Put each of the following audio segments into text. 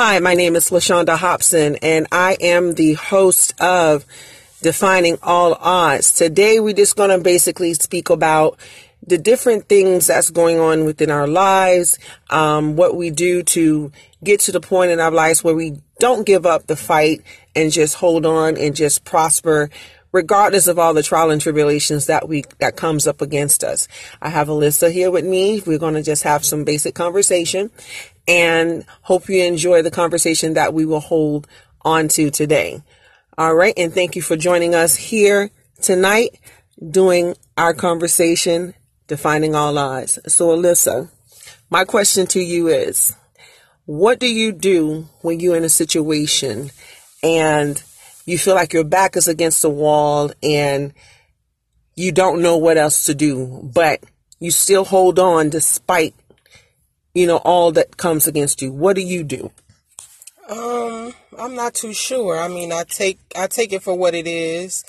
Hi, my name is LaShonda Hobson, and I am the host of Defining All Odds. Today, we're just going to basically speak about the different things that's going on within our lives, um, what we do to get to the point in our lives where we don't give up the fight and just hold on and just prosper regardless of all the trial and tribulations that we that comes up against us. I have Alyssa here with me. We're going to just have some basic conversation and hope you enjoy the conversation that we will hold on to today. All right, and thank you for joining us here tonight doing our conversation defining all lies. So Alyssa, my question to you is what do you do when you're in a situation and you feel like your back is against the wall and you don't know what else to do, but you still hold on despite, you know, all that comes against you. What do you do? Um, I'm not too sure. I mean, I take I take it for what it is.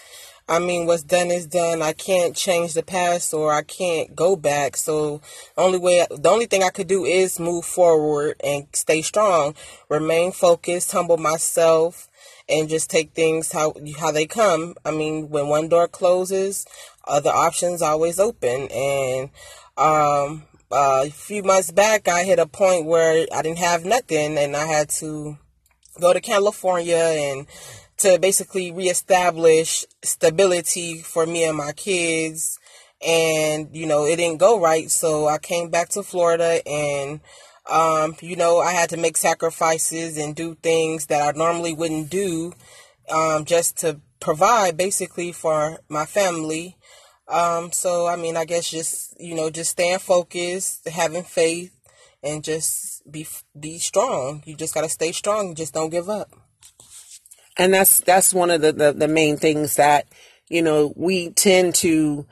I mean, what's done is done. I can't change the past or I can't go back. So, the only way the only thing I could do is move forward and stay strong, remain focused, humble myself, and just take things how how they come. I mean, when one door closes, other options always open. And um, uh, a few months back, I hit a point where I didn't have nothing, and I had to go to California and to basically reestablish stability for me and my kids. And you know, it didn't go right, so I came back to Florida and um, you know, I had to make sacrifices and do things that I normally wouldn't do um, just to provide basically for my family. Um, so, I mean, I guess just, you know, just staying focused, having faith, and just be be strong. You just got to stay strong. Just don't give up. And that's that's one of the, the, the main things that, you know, we tend to,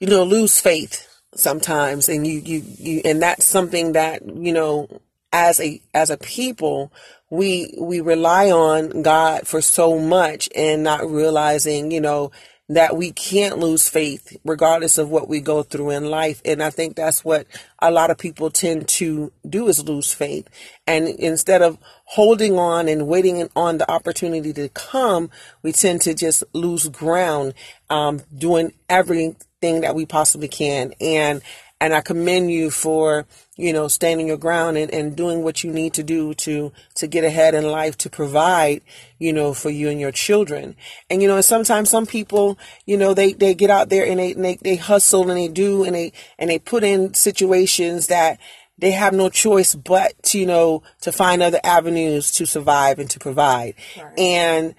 you know, lose faith sometimes and you, you, you, and that's something that, you know, as a, as a people, we, we rely on God for so much and not realizing, you know, that we can't lose faith regardless of what we go through in life. And I think that's what a lot of people tend to do is lose faith. And instead of holding on and waiting on the opportunity to come, we tend to just lose ground, um, doing everything that we possibly can. And and I commend you for, you know, standing your ground and, and doing what you need to do to to get ahead in life to provide, you know, for you and your children. And you know, sometimes some people, you know, they, they get out there and they, and they they hustle and they do and they and they put in situations that they have no choice but to, you know, to find other avenues to survive and to provide. Right. And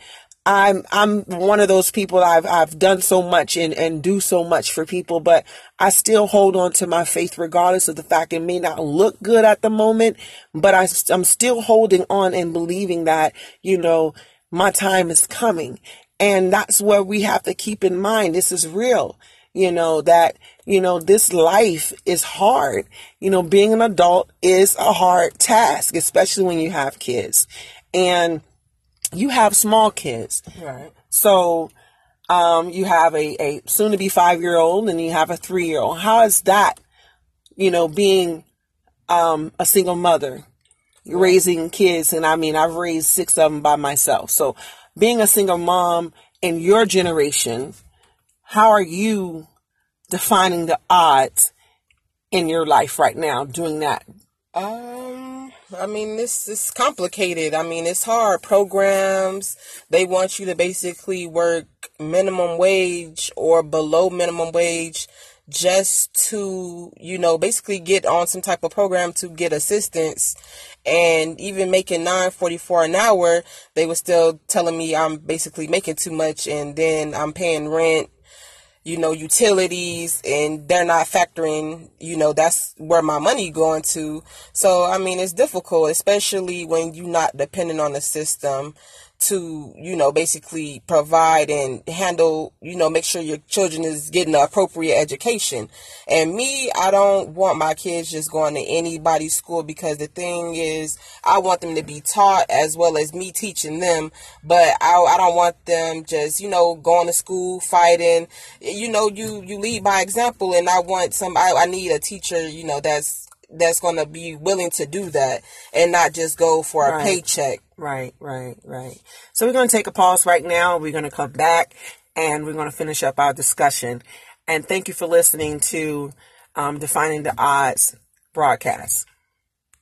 I'm I'm one of those people I've I've done so much and, and do so much for people, but I still hold on to my faith regardless of the fact it may not look good at the moment, but I, I'm still holding on and believing that, you know, my time is coming. And that's where we have to keep in mind this is real. You know, that, you know, this life is hard. You know, being an adult is a hard task, especially when you have kids. And you have small kids. Right. So um, you have a, a soon to be five year old and you have a three year old. How is that, you know, being um, a single mother, right. raising kids? And I mean, I've raised six of them by myself. So being a single mom in your generation, how are you defining the odds in your life right now doing that? Um, I mean, this is complicated. I mean, it's hard. Programs, they want you to basically work minimum wage or below minimum wage just to, you know, basically get on some type of program to get assistance. And even making 944 an hour, they were still telling me I'm basically making too much and then I'm paying rent you know, utilities and they're not factoring, you know, that's where my money going to. So, I mean, it's difficult, especially when you're not dependent on the system to, you know, basically provide and handle, you know, make sure your children is getting the appropriate education. And me, I don't want my kids just going to anybody's school because the thing is, I want them to be taught as well as me teaching them. But I, I don't want them just, you know, going to school, fighting. You know, you, you lead by example and I want some, I, I need a teacher, you know, that's that's going to be willing to do that and not just go for a Right. paycheck. Right, right, right. So we're going to take a pause right now. We're going to come back and we're going to finish up our discussion. And thank you for listening to um, Defining the Odds broadcast.